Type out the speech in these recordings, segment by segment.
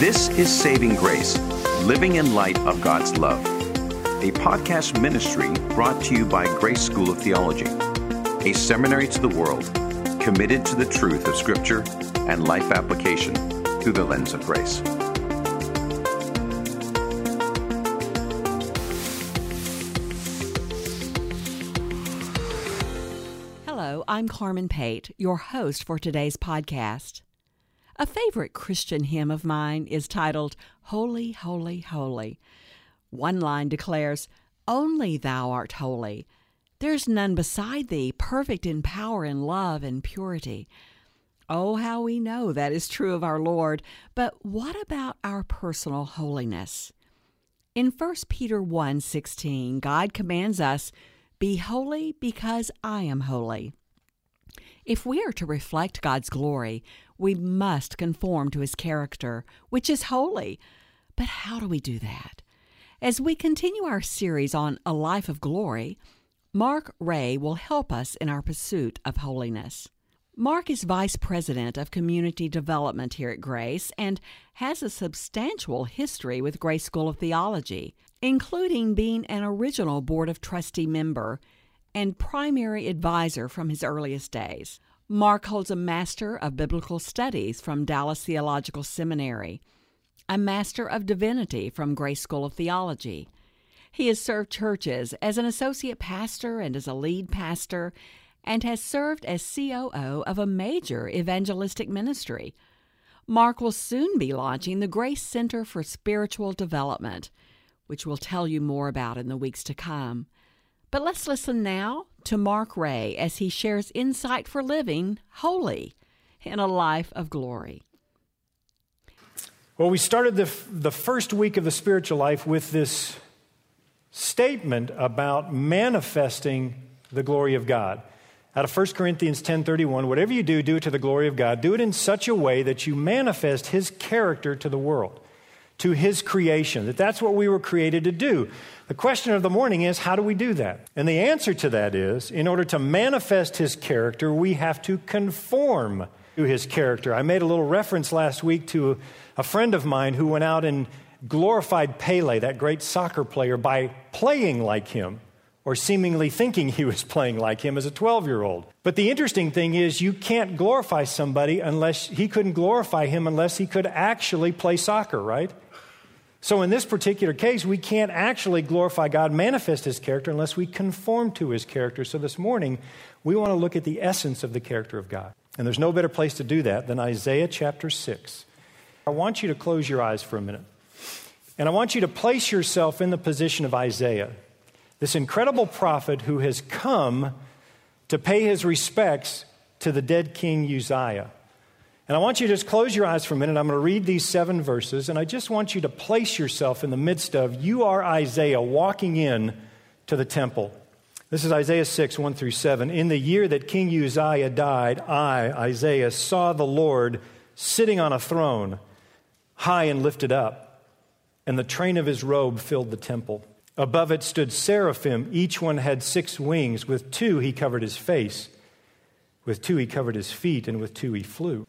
This is Saving Grace, living in light of God's love, a podcast ministry brought to you by Grace School of Theology, a seminary to the world committed to the truth of Scripture and life application through the lens of grace. Hello, I'm Carmen Pate, your host for today's podcast. A favorite Christian hymn of mine is titled Holy, Holy, Holy. One line declares, Only thou art holy. There's none beside thee, perfect in power and love and purity. Oh, how we know that is true of our Lord, but what about our personal holiness? In 1 Peter 1:16, God commands us, "Be holy because I am holy." If we are to reflect God's glory, we must conform to his character, which is holy. But how do we do that? As we continue our series on a life of glory, Mark Ray will help us in our pursuit of holiness. Mark is Vice President of Community Development here at Grace and has a substantial history with Grace School of Theology, including being an original Board of Trustee member and primary advisor from his earliest days. Mark holds a Master of Biblical Studies from Dallas Theological Seminary, a Master of Divinity from Grace School of Theology. He has served churches as an associate pastor and as a lead pastor, and has served as COO of a major evangelistic ministry. Mark will soon be launching the Grace Center for Spiritual Development, which we'll tell you more about in the weeks to come. But let's listen now to Mark Ray as he shares insight for living holy in a life of glory. Well, we started the, the first week of the spiritual life with this statement about manifesting the glory of God. Out of 1 Corinthians 10:31, whatever you do, do it to the glory of God. Do it in such a way that you manifest his character to the world, to his creation. That that's what we were created to do. The question of the morning is how do we do that? And the answer to that is in order to manifest his character, we have to conform to his character. I made a little reference last week to a friend of mine who went out and glorified Pele, that great soccer player, by playing like him or seemingly thinking he was playing like him as a 12 year old. But the interesting thing is, you can't glorify somebody unless he couldn't glorify him unless he could actually play soccer, right? So, in this particular case, we can't actually glorify God, manifest His character, unless we conform to His character. So, this morning, we want to look at the essence of the character of God. And there's no better place to do that than Isaiah chapter 6. I want you to close your eyes for a minute. And I want you to place yourself in the position of Isaiah, this incredible prophet who has come to pay his respects to the dead king Uzziah. And I want you to just close your eyes for a minute. I'm going to read these seven verses, and I just want you to place yourself in the midst of you are Isaiah walking in to the temple. This is Isaiah 6, 1 through 7. In the year that King Uzziah died, I, Isaiah, saw the Lord sitting on a throne, high and lifted up, and the train of his robe filled the temple. Above it stood seraphim. Each one had six wings. With two he covered his face, with two he covered his feet, and with two he flew.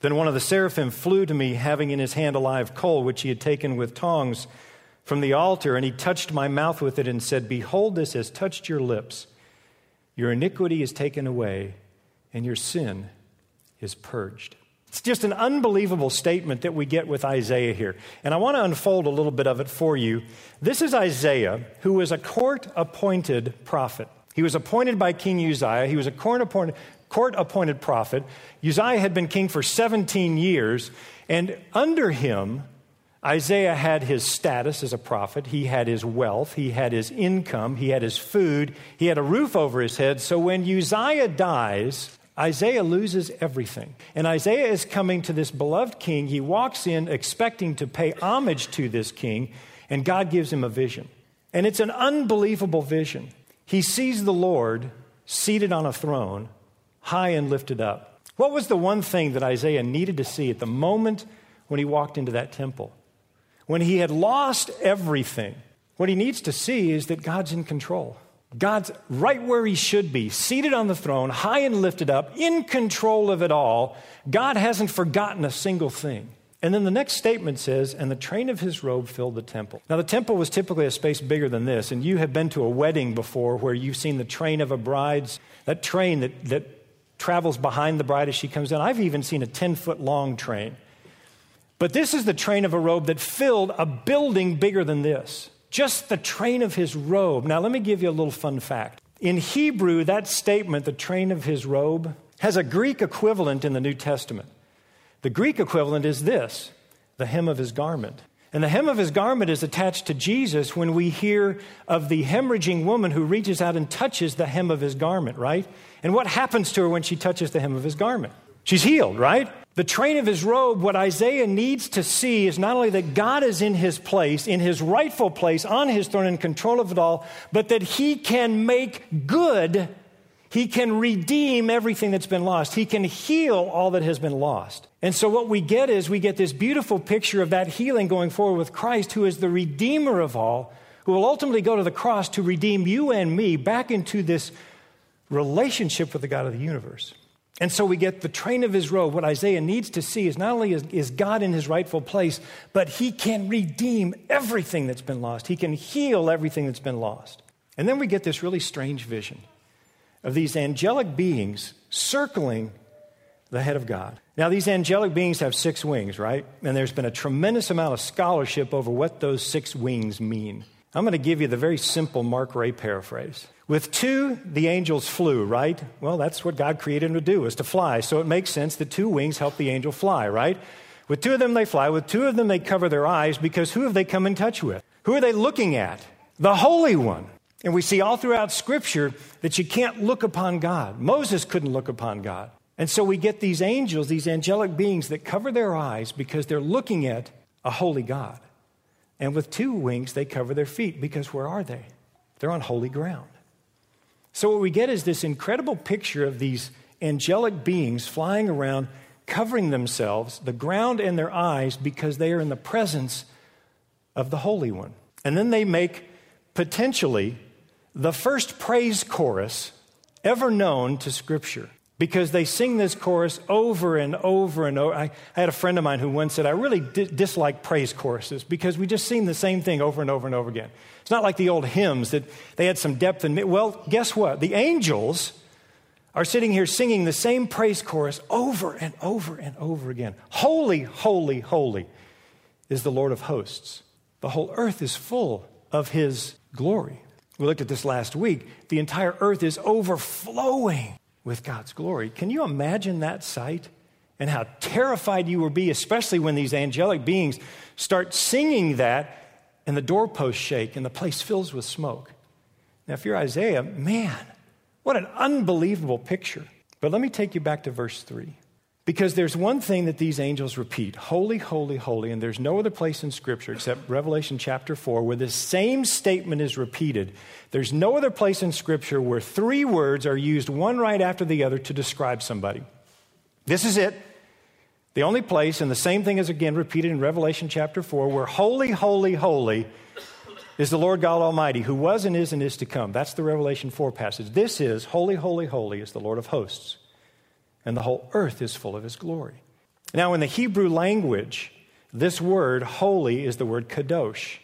Then one of the seraphim flew to me, having in his hand a live coal, which he had taken with tongs from the altar, and he touched my mouth with it and said, Behold, this has touched your lips. Your iniquity is taken away, and your sin is purged. It's just an unbelievable statement that we get with Isaiah here. And I want to unfold a little bit of it for you. This is Isaiah, who was a court appointed prophet. He was appointed by King Uzziah. He was a court appointed, court appointed prophet. Uzziah had been king for 17 years, and under him, Isaiah had his status as a prophet. He had his wealth. He had his income. He had his food. He had a roof over his head. So when Uzziah dies, Isaiah loses everything. And Isaiah is coming to this beloved king. He walks in expecting to pay homage to this king. And God gives him a vision. And it's an unbelievable vision. He sees the Lord seated on a throne, high and lifted up. What was the one thing that Isaiah needed to see at the moment when he walked into that temple? When he had lost everything, what he needs to see is that God's in control. God's right where he should be, seated on the throne, high and lifted up, in control of it all. God hasn't forgotten a single thing. And then the next statement says, and the train of his robe filled the temple. Now, the temple was typically a space bigger than this, and you have been to a wedding before where you've seen the train of a bride's, that train that, that travels behind the bride as she comes in. I've even seen a 10 foot long train. But this is the train of a robe that filled a building bigger than this. Just the train of his robe. Now, let me give you a little fun fact. In Hebrew, that statement, the train of his robe, has a Greek equivalent in the New Testament. The Greek equivalent is this the hem of his garment. And the hem of his garment is attached to Jesus when we hear of the hemorrhaging woman who reaches out and touches the hem of his garment, right? And what happens to her when she touches the hem of his garment? She's healed, right? The train of his robe, what Isaiah needs to see is not only that God is in his place, in his rightful place, on his throne, in control of it all, but that he can make good, he can redeem everything that's been lost, he can heal all that has been lost. And so, what we get is we get this beautiful picture of that healing going forward with Christ, who is the Redeemer of all, who will ultimately go to the cross to redeem you and me back into this relationship with the God of the universe. And so we get the train of his robe. What Isaiah needs to see is not only is, is, God in his rightful place, but he can redeem everything that's been lost. He can heal everything that's been lost. And then we get this really strange vision of these angelic beings circling the head of God. Now, these angelic beings have six wings, right? And there's been a tremendous amount of scholarship over what those six wings mean. I'm going to give you the very simple Mark Ray paraphrase. With two, the angels flew, right? Well, that's what God created them to do, is to fly. So it makes sense that two wings help the angel fly, right? With two of them, they fly. With two of them, they cover their eyes because who have they come in touch with? Who are they looking at? The Holy One. And we see all throughout Scripture that you can't look upon God. Moses couldn't look upon God. And so we get these angels, these angelic beings that cover their eyes because they're looking at a holy God. And with two wings, they cover their feet because where are they? They're on holy ground. So, what we get is this incredible picture of these angelic beings flying around, covering themselves, the ground and their eyes, because they are in the presence of the Holy One. And then they make potentially the first praise chorus ever known to Scripture because they sing this chorus over and over and over. I, I had a friend of mine who once said, I really di- dislike praise choruses because we just sing the same thing over and over and over again. It's not like the old hymns that they had some depth and well, guess what? The angels are sitting here singing the same praise chorus over and over and over again. Holy, holy, holy is the Lord of hosts. The whole earth is full of his glory. We looked at this last week. The entire earth is overflowing with God's glory. Can you imagine that sight? And how terrified you will be, especially when these angelic beings start singing that and the doorposts shake and the place fills with smoke. Now, if you're Isaiah, man, what an unbelievable picture. But let me take you back to verse 3. Because there's one thing that these angels repeat holy, holy, holy, and there's no other place in Scripture except Revelation chapter 4 where this same statement is repeated. There's no other place in Scripture where three words are used one right after the other to describe somebody. This is it. The only place, and the same thing is again repeated in Revelation chapter 4, where holy, holy, holy is the Lord God Almighty, who was and is and is to come. That's the Revelation 4 passage. This is holy, holy, holy is the Lord of hosts, and the whole earth is full of his glory. Now, in the Hebrew language, this word, holy, is the word kadosh.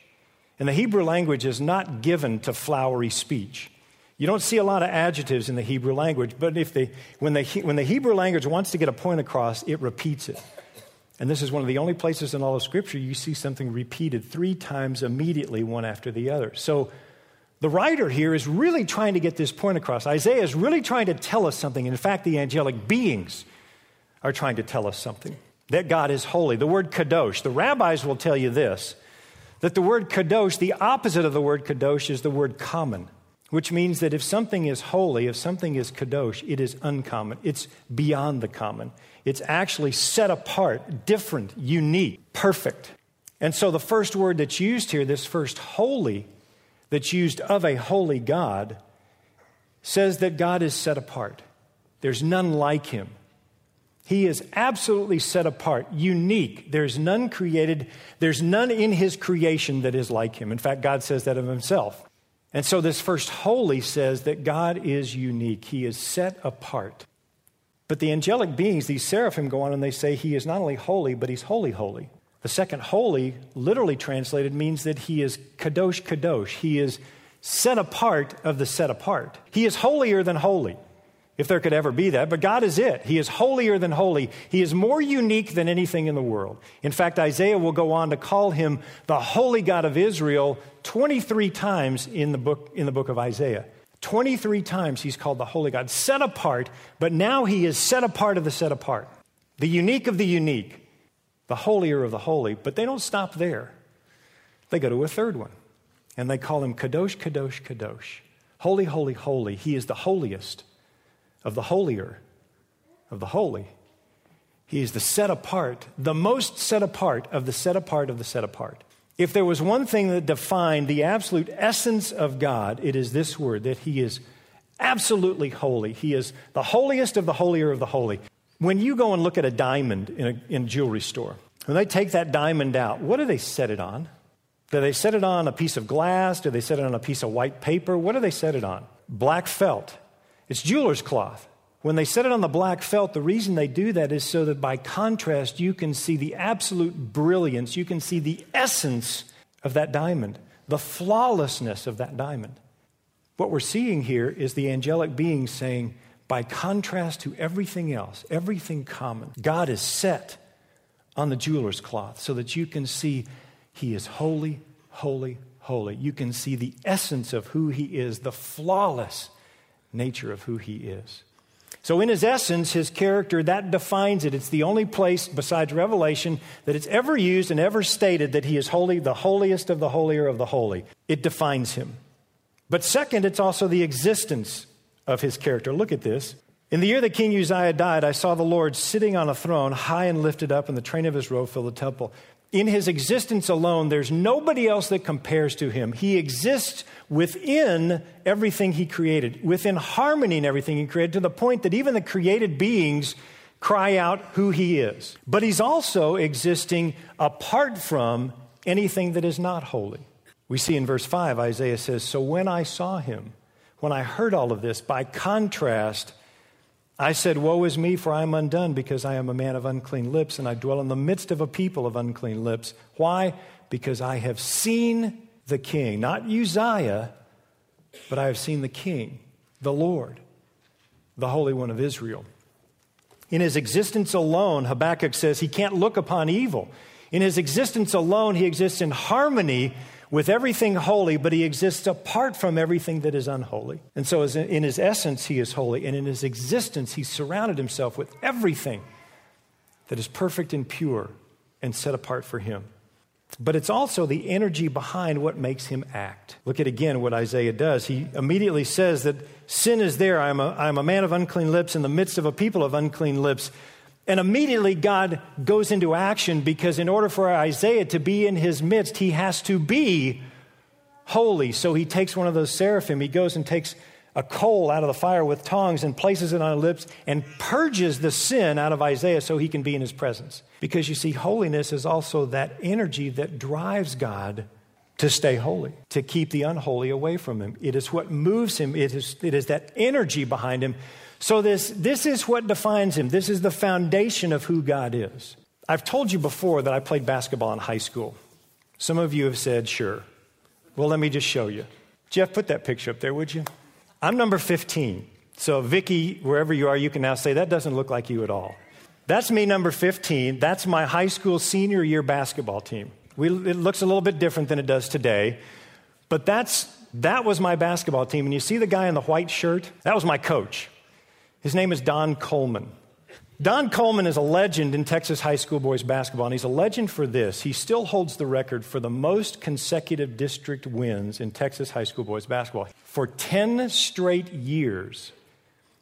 And the Hebrew language is not given to flowery speech. You don't see a lot of adjectives in the Hebrew language, but if they, when, they, when the Hebrew language wants to get a point across, it repeats it. And this is one of the only places in all of Scripture you see something repeated three times immediately, one after the other. So the writer here is really trying to get this point across. Isaiah is really trying to tell us something. In fact, the angelic beings are trying to tell us something that God is holy. The word kadosh, the rabbis will tell you this that the word kadosh, the opposite of the word kadosh, is the word common which means that if something is holy, if something is kadosh, it is uncommon. It's beyond the common. It's actually set apart, different, unique, perfect. And so the first word that's used here, this first holy, that's used of a holy God, says that God is set apart. There's none like him. He is absolutely set apart, unique. There's none created, there's none in his creation that is like him. In fact, God says that of himself. And so this first holy says that God is unique, he is set apart. But the angelic beings, these seraphim, go on and they say he is not only holy, but he's holy, holy. The second holy, literally translated, means that he is kadosh, kadosh. He is set apart of the set apart. He is holier than holy if there could ever be that. But God is it. He is holier than holy. He is more unique than anything in the world. In fact, Isaiah will go on to call him the holy God of Israel 23 times in the book, in the book of Isaiah. 23 times he's called the holy God, set apart, but now he is set apart of the set apart, the unique of the unique, the holier of the holy. But they don't stop there. They go to a third one, and they call him Kadosh, Kadosh, Kadosh. Holy, holy, holy. He is the holiest of the holier of the holy. He is the set apart, the most set apart of the set apart of the set apart. If there was one thing that defined the absolute essence of God, it is this word that He is absolutely holy. He is the holiest of the holier of the holy. When you go and look at a diamond in a, in a jewelry store, when they take that diamond out, what do they set it on? Do they set it on a piece of glass? Do they set it on a piece of white paper? What do they set it on? Black felt. It's jeweler's cloth. When they set it on the black felt, the reason they do that is so that by contrast, you can see the absolute brilliance, you can see the essence of that diamond, the flawlessness of that diamond. What we're seeing here is the angelic being saying, by contrast to everything else, everything common, God is set on the jeweler's cloth so that you can see he is holy, holy, holy. You can see the essence of who he is, the flawless nature of who he is. So, in his essence, his character, that defines it. It's the only place besides Revelation that it's ever used and ever stated that he is holy, the holiest of the holier of the holy. It defines him. But second, it's also the existence of his character. Look at this. In the year that King Uzziah died, I saw the Lord sitting on a throne, high and lifted up, and the train of his robe filled the temple in his existence alone, there's nobody else that compares to him. He exists within everything he created, within harmony in everything he created, to the point that even the created beings cry out who he is. But he's also existing apart from anything that is not holy. We see in verse 5, Isaiah says, So when I saw him, when I heard all of this, by contrast, I said, Woe is me, for I am undone, because I am a man of unclean lips, and I dwell in the midst of a people of unclean lips. Why? Because I have seen the king, not Uzziah, but I have seen the king, the Lord, the Holy One of Israel. In his existence alone, Habakkuk says he can't look upon evil. In his existence alone, he exists in harmony with everything holy, but he exists apart from everything that is unholy. And so, in his essence, he is holy, and in his existence, he surrounded himself with everything that is perfect and pure and set apart for him. But it's also the energy behind what makes him act. Look at again what Isaiah does. He immediately says that sin is there. I am a, I am a man of unclean lips in the midst of a people of unclean lips. And immediately God goes into action because, in order for Isaiah to be in his midst, he has to be holy. So he takes one of those seraphim, he goes and takes a coal out of the fire with tongs and places it on his lips and purges the sin out of Isaiah so he can be in his presence. Because you see, holiness is also that energy that drives God to stay holy, to keep the unholy away from him. It is what moves him, it is, it is that energy behind him so, this, this is what defines him. This is the foundation of who God is. I've told you before that I played basketball in high school. Some of you have said, sure. Well, let me just show you. Jeff, put that picture up there, would you? I'm number 15. So, Vicky, wherever you are, you can now say, that doesn't look like you at all. That's me, number 15. That's my high school senior year basketball team. We, it looks a little bit different than it does today, but that's, that was my basketball team. And you see the guy in the white shirt? That was my coach. His name is Don Coleman. Don Coleman is a legend in Texas high school boys basketball, and he's a legend for this. He still holds the record for the most consecutive district wins in Texas high school boys basketball. For 10 straight years,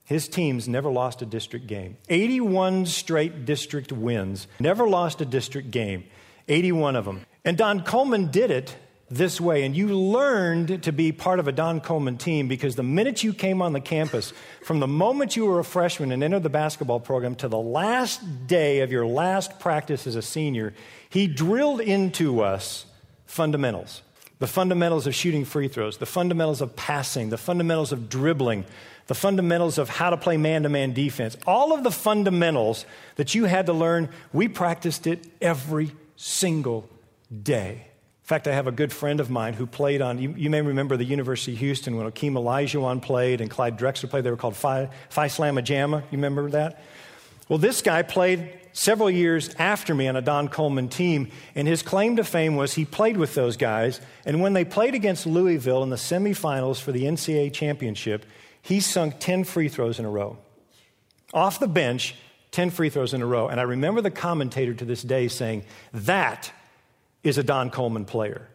his teams never lost a district game. 81 straight district wins, never lost a district game. 81 of them. And Don Coleman did it this way. And you learned to be part of a Don Coleman team because the minute you came on the campus, from the moment you were a freshman and entered the basketball program to the last day of your last practice as a senior, he drilled into us fundamentals the fundamentals of shooting free throws, the fundamentals of passing, the fundamentals of dribbling, the fundamentals of how to play man to man defense. All of the fundamentals that you had to learn, we practiced it every single day. Fact, I have a good friend of mine who played on, you, you may remember the University of Houston when Akeem Olajuwon played and Clyde Drexler played. They were called Phi, Phi Slamma Jamma. You remember that? Well, this guy played several years after me on a Don Coleman team, and his claim to fame was he played with those guys. And when they played against Louisville in the semifinals for the NCAA championship, he sunk 10 free throws in a row. Off the bench, 10 free throws in a row. And I remember the commentator to this day saying, That is a Don Coleman player.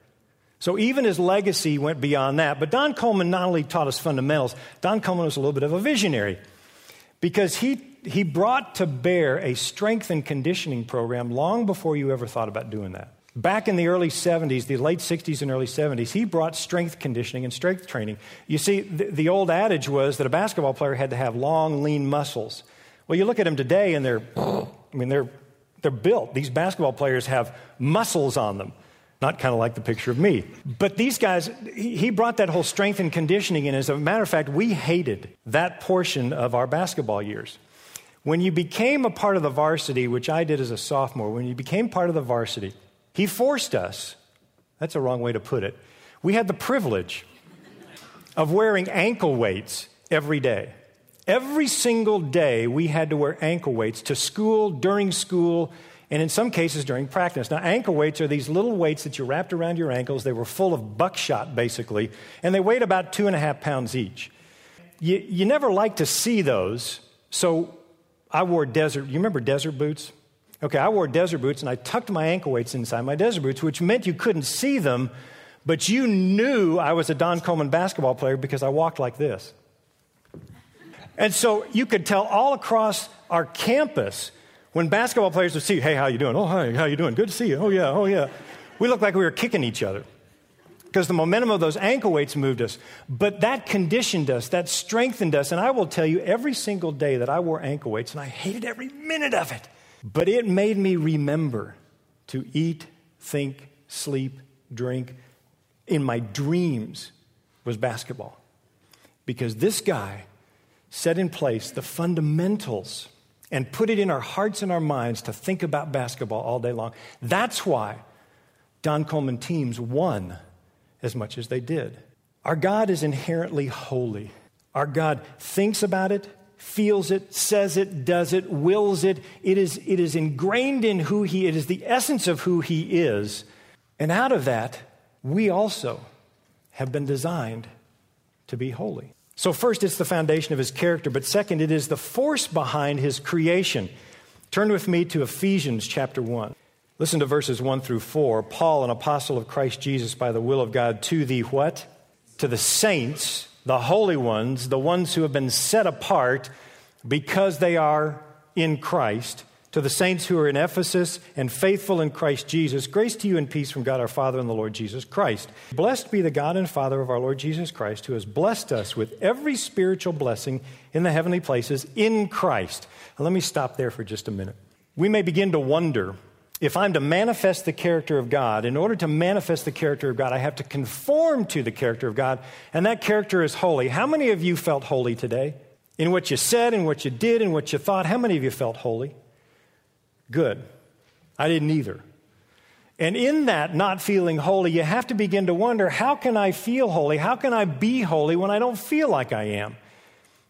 So even his legacy went beyond that. But Don Coleman not only taught us fundamentals, Don Coleman was a little bit of a visionary because he, he brought to bear a strength and conditioning program long before you ever thought about doing that. Back in the early 70s, the late 60s and early 70s, he brought strength conditioning and strength training. You see, the, the old adage was that a basketball player had to have long, lean muscles. Well, you look at them today and they're, I mean, they're they're built. These basketball players have muscles on them, not kind of like the picture of me. But these guys, he brought that whole strength and conditioning in. As a matter of fact, we hated that portion of our basketball years. When you became a part of the varsity, which I did as a sophomore, when you became part of the varsity, he forced us, that's a wrong way to put it, we had the privilege of wearing ankle weights every day. Every single day, we had to wear ankle weights to school, during school, and in some cases during practice. Now, ankle weights are these little weights that you wrapped around your ankles. They were full of buckshot, basically, and they weighed about two and a half pounds each. You, you never like to see those, so I wore desert. You remember desert boots? Okay, I wore desert boots and I tucked my ankle weights inside my desert boots, which meant you couldn't see them, but you knew I was a Don Coleman basketball player because I walked like this. And so you could tell all across our campus when basketball players would see, hey, how you doing? Oh, hi, how you doing? Good to see you. Oh, yeah, oh, yeah. We looked like we were kicking each other because the momentum of those ankle weights moved us. But that conditioned us, that strengthened us. And I will tell you, every single day that I wore ankle weights, and I hated every minute of it, but it made me remember to eat, think, sleep, drink. In my dreams was basketball. Because this guy set in place the fundamentals and put it in our hearts and our minds to think about basketball all day long. That's why Don Coleman teams won as much as they did. Our God is inherently holy. Our God thinks about it, feels it, says it, does it, wills it. It is, it is ingrained in who He it is the essence of who He is. And out of that, we also have been designed to be holy. So, first, it's the foundation of his character, but second, it is the force behind his creation. Turn with me to Ephesians chapter 1. Listen to verses 1 through 4. Paul, an apostle of Christ Jesus by the will of God, to the what? To the saints, the holy ones, the ones who have been set apart because they are in Christ to the saints who are in Ephesus and faithful in Christ Jesus, grace to you and peace from God our Father and the Lord Jesus Christ. Blessed be the God and Father of our Lord Jesus Christ, who has blessed us with every spiritual blessing in the heavenly places in Christ. Now, let me stop there for just a minute. We may begin to wonder if I'm to manifest the character of God, in order to manifest the character of God, I have to conform to the character of God, and that character is holy. How many of you felt holy today? In what you said, in what you did, in what you thought, how many of you felt holy? Good. I didn't either. And in that not feeling holy, you have to begin to wonder how can I feel holy? How can I be holy when I don't feel like I am?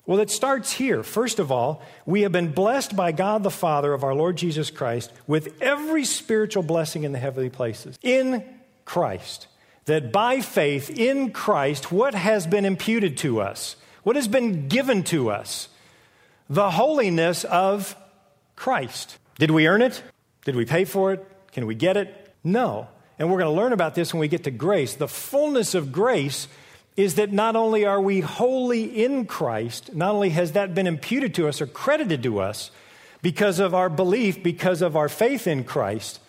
Well, it starts here. First of all, we have been blessed by God the Father of our Lord Jesus Christ with every spiritual blessing in the heavenly places. In Christ. That by faith in Christ, what has been imputed to us? What has been given to us? The holiness of Christ. Did we earn it? Did we pay for it? Can we get it? No. And we're going to learn about this when we get to grace. The fullness of grace is that not only are we wholly in Christ, not only has that been imputed to us or credited to us because of our belief, because of our faith in Christ,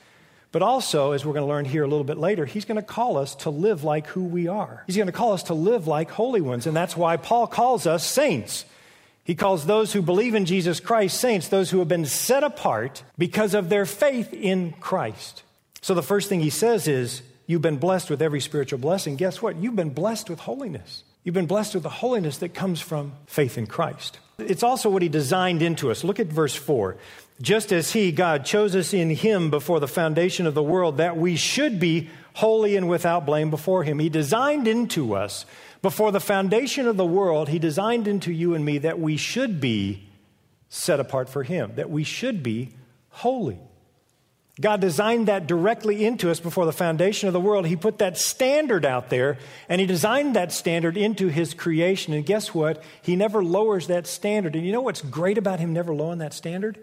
But also, as we're going to learn here a little bit later, he's going to call us to live like who we are. He's going to call us to live like holy ones. And that's why Paul calls us saints. He calls those who believe in Jesus Christ saints, those who have been set apart because of their faith in Christ. So the first thing he says is, You've been blessed with every spiritual blessing. Guess what? You've been blessed with holiness. You've been blessed with the holiness that comes from faith in Christ. It's also what he designed into us. Look at verse 4. Just as he, God, chose us in him before the foundation of the world, that we should be holy and without blame before him. He designed into us, before the foundation of the world, he designed into you and me that we should be set apart for him, that we should be holy. God designed that directly into us before the foundation of the world. He put that standard out there, and He designed that standard into His creation. And guess what? He never lowers that standard. And you know what's great about Him never lowering that standard?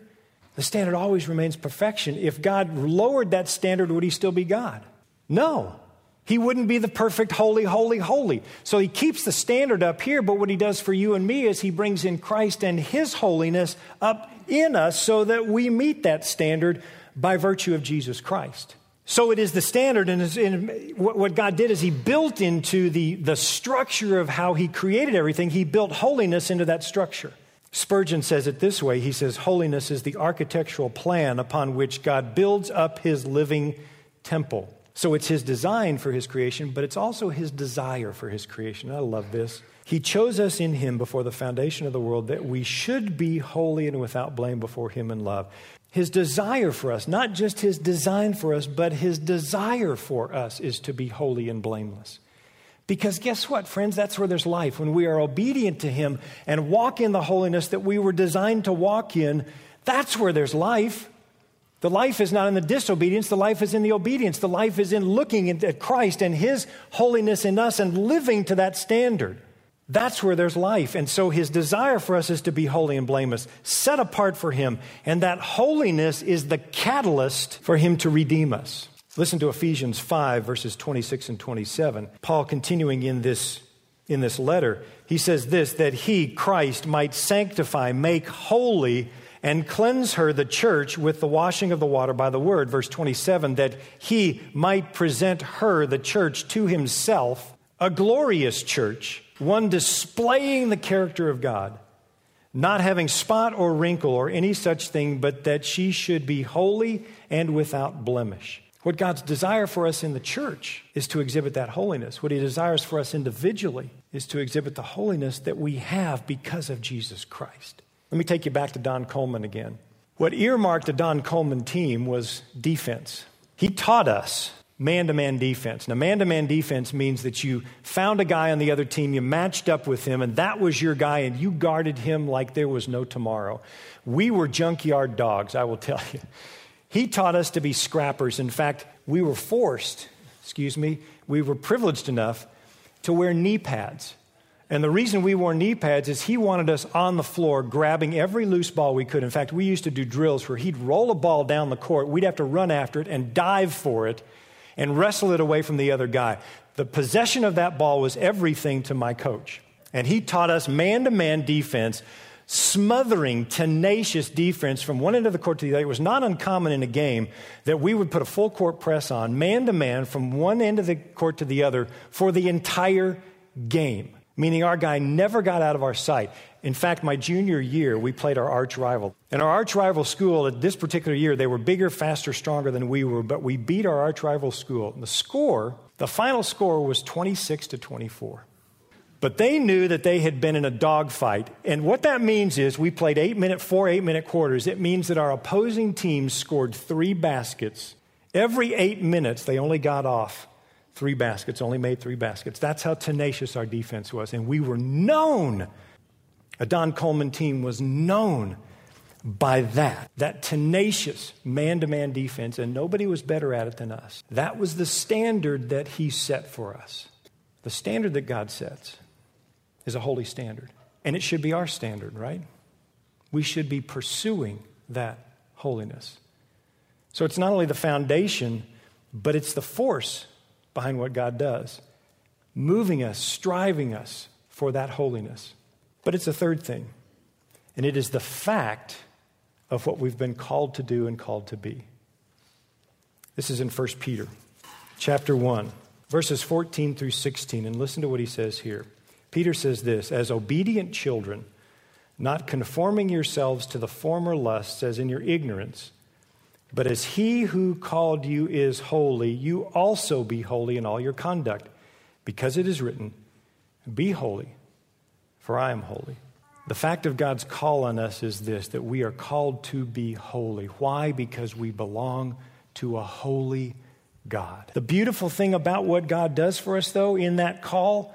The standard always remains perfection. If God lowered that standard, would He still be God? No. He wouldn't be the perfect, holy, holy, holy. So He keeps the standard up here, but what He does for you and me is He brings in Christ and His holiness up in us so that we meet that standard by virtue of Jesus Christ. So it is the standard, and what God did is He built into the, the structure of how He created everything, He built holiness into that structure. Spurgeon says it this way He says, Holiness is the architectural plan upon which God builds up His living temple. So it's His design for His creation, but it's also His desire for His creation. I love this. He chose us in Him before the foundation of the world that we should be holy and without blame before Him in love his desire for us, not just his design for us, but his desire for us is to be holy and blameless. Because guess what, friends? That's where there's life. When we are obedient to him and walk in the holiness that we were designed to walk in, that's where there's life. The life is not in the disobedience, the life is in the obedience. The life is in looking at Christ and his holiness in us and living to that standard. That's where there's life. And so his desire for us is to be holy and blameless, set apart for him. And that holiness is the catalyst for him to redeem us. Listen to Ephesians 5, verses 26 and 27. Paul continuing in this, in this letter, he says this that he, Christ, might sanctify, make holy, and cleanse her, the church, with the washing of the water by the word. Verse 27 that he might present her, the church, to himself, a glorious church one displaying the character of God, not having spot or wrinkle or any such thing, but that she should be holy and without blemish. What God's desire for us in the church is to exhibit that holiness. What He desires for us individually is to exhibit the holiness that we have because of Jesus Christ. Let me take you back to Don Coleman again. What earmarked the Don Coleman team was defense. He taught us man to man defense. Now, man to man defense means that you found a guy on the other team, you matched up with him, and that was your guy, and you guarded him like there was no tomorrow. We were junkyard dogs, I will tell you. He taught us to be scrappers. In fact, we were forced, excuse me, we were privileged enough to wear knee pads. And the reason we wore knee pads is he wanted us on the floor grabbing every loose ball we could. In fact, we used to do drills where he'd roll a ball down the court, we'd have to run after it and dive for it and wrestle it away from the other guy. The possession of that ball was everything to my coach. And he taught us man to man defense, smothering, tenacious defense from one end of the court to the other. It was not uncommon in a game that we would put a full court press on, man to man, from one end of the court to the other for the entire game, meaning our guy never got out of our sight. In fact, my junior year, we played our arch rival. And our arch rival school, at this particular year, they were bigger, faster, stronger than we were, but we beat our arch rival school. And the score, the final score was 26 to 24. But they knew that they had been in a dogfight. And what that means is we played eight minute, four eight minute quarters. It means that our opposing team scored three baskets. Every eight minutes, they only got off three baskets, only made three baskets. That's how tenacious our defense was. And we were known a Don Coleman team was known by that, that tenacious man to man defense, and nobody was better at it than us. That was the standard that He set for us. The standard that God sets is a holy standard, and it should be our standard, right? We should be pursuing that holiness. So it's not only the foundation, but it's the force behind what God does, moving us, striving us for that holiness. But it's a third thing, and it is the fact of what we've been called to do and called to be. This is in 1 Peter chapter 1, verses 14 through 16. And listen to what he says here. Peter says this As obedient children, not conforming yourselves to the former lusts as in your ignorance, but as he who called you is holy, you also be holy in all your conduct, because it is written, Be holy, for I am holy. The fact of God's call on us is this that we are called to be holy. Why? Because we belong to a holy God. The beautiful thing about what God does for us, though, in that call,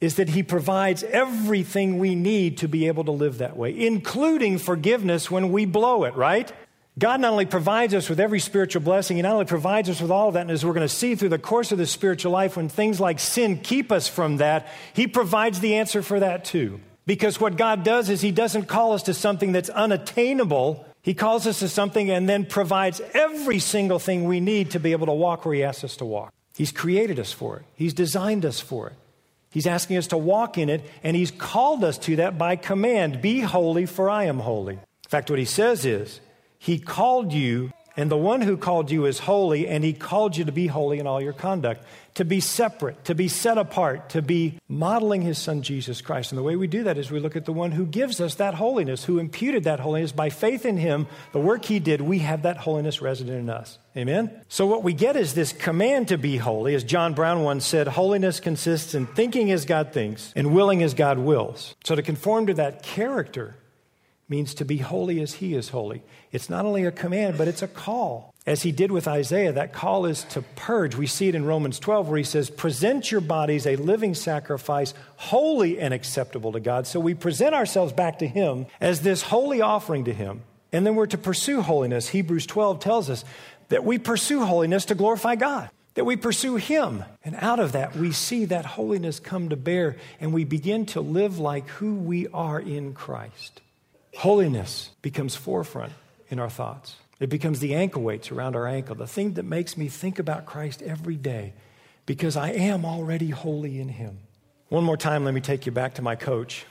is that He provides everything we need to be able to live that way, including forgiveness when we blow it, right? God not only provides us with every spiritual blessing, He not only provides us with all of that, and as we're going to see through the course of the spiritual life, when things like sin keep us from that, He provides the answer for that too. Because what God does is He doesn't call us to something that's unattainable. He calls us to something and then provides every single thing we need to be able to walk where He asks us to walk. He's created us for it, He's designed us for it. He's asking us to walk in it, and He's called us to that by command Be holy, for I am holy. In fact, what He says is, He called you and the one who called you is holy, and he called you to be holy in all your conduct, to be separate, to be set apart, to be modeling his son Jesus Christ. And the way we do that is we look at the one who gives us that holiness, who imputed that holiness by faith in him, the work he did, we have that holiness resident in us. Amen? So what we get is this command to be holy. As John Brown once said, holiness consists in thinking as God thinks and willing as God wills. So to conform to that character means to be holy as he is holy. It's not only a command, but it's a call. As he did with Isaiah, that call is to purge. We see it in Romans 12 where he says, Present your bodies a living sacrifice, holy and acceptable to God. So we present ourselves back to him as this holy offering to him. And then we're to pursue holiness. Hebrews 12 tells us that we pursue holiness to glorify God that we pursue Him. And out of that, we see that holiness come to bear, and we begin to live like who we are in Christ. Holiness becomes forefront in our thoughts. It becomes the ankle weights around our ankle, the thing that makes me think about Christ every day because I am already holy in Him. One more time, let me take you back to my coach.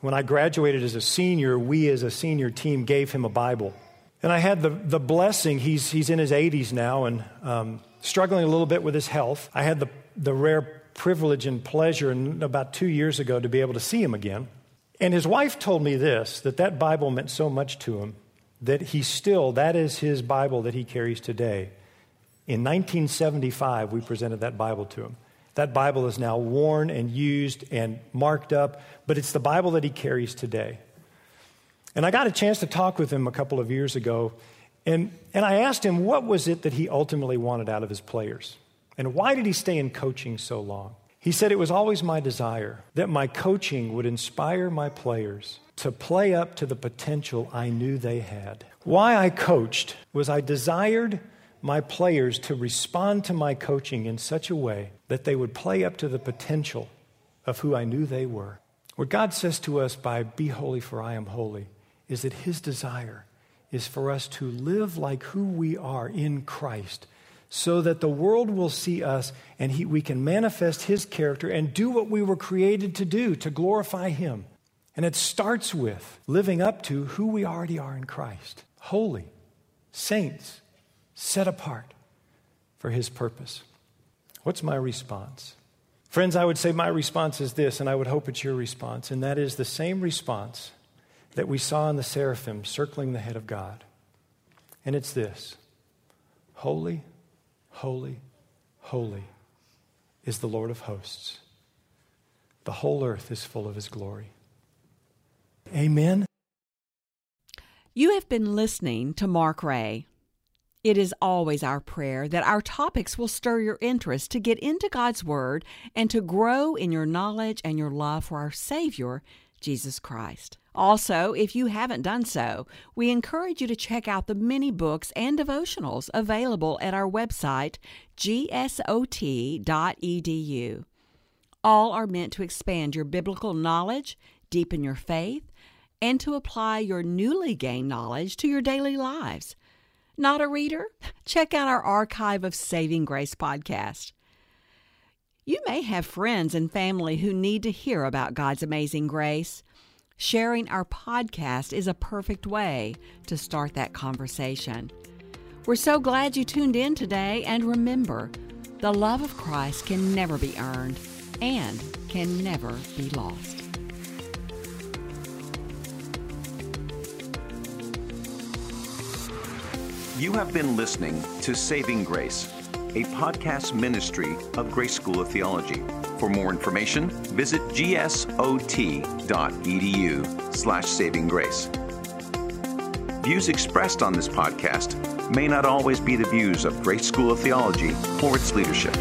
When I graduated as a senior, we as a senior team gave him a Bible. And I had the, the blessing, he's, he's in his 80s now and um, struggling a little bit with his health. I had the, the rare privilege and pleasure in, about two years ago to be able to see him again. And his wife told me this that that Bible meant so much to him that he still, that is his Bible that he carries today. In 1975, we presented that Bible to him. That Bible is now worn and used and marked up, but it's the Bible that he carries today. And I got a chance to talk with him a couple of years ago, and, and I asked him what was it that he ultimately wanted out of his players? And why did he stay in coaching so long? He said, It was always my desire that my coaching would inspire my players to play up to the potential I knew they had. Why I coached was I desired my players to respond to my coaching in such a way that they would play up to the potential of who I knew they were. What God says to us by Be holy, for I am holy, is that His desire is for us to live like who we are in Christ so that the world will see us and he, we can manifest his character and do what we were created to do to glorify him. And it starts with living up to who we already are in Christ holy, saints, set apart for his purpose. What's my response? Friends, I would say my response is this, and I would hope it's your response, and that is the same response that we saw in the seraphim circling the head of God. And it's this Holy, Holy, holy is the Lord of hosts. The whole earth is full of his glory. Amen. You have been listening to Mark Ray. It is always our prayer that our topics will stir your interest to get into God's Word and to grow in your knowledge and your love for our Savior, Jesus Christ. Also, if you haven't done so, we encourage you to check out the many books and devotionals available at our website, gsot.edu. All are meant to expand your biblical knowledge, deepen your faith, and to apply your newly gained knowledge to your daily lives. Not a reader? Check out our archive of Saving Grace podcast. You may have friends and family who need to hear about God's amazing grace. Sharing our podcast is a perfect way to start that conversation. We're so glad you tuned in today, and remember, the love of Christ can never be earned and can never be lost. You have been listening to Saving Grace, a podcast ministry of Grace School of Theology. For more information, visit gsot.edu slash saving grace. Views expressed on this podcast may not always be the views of Grace School of Theology or its leadership.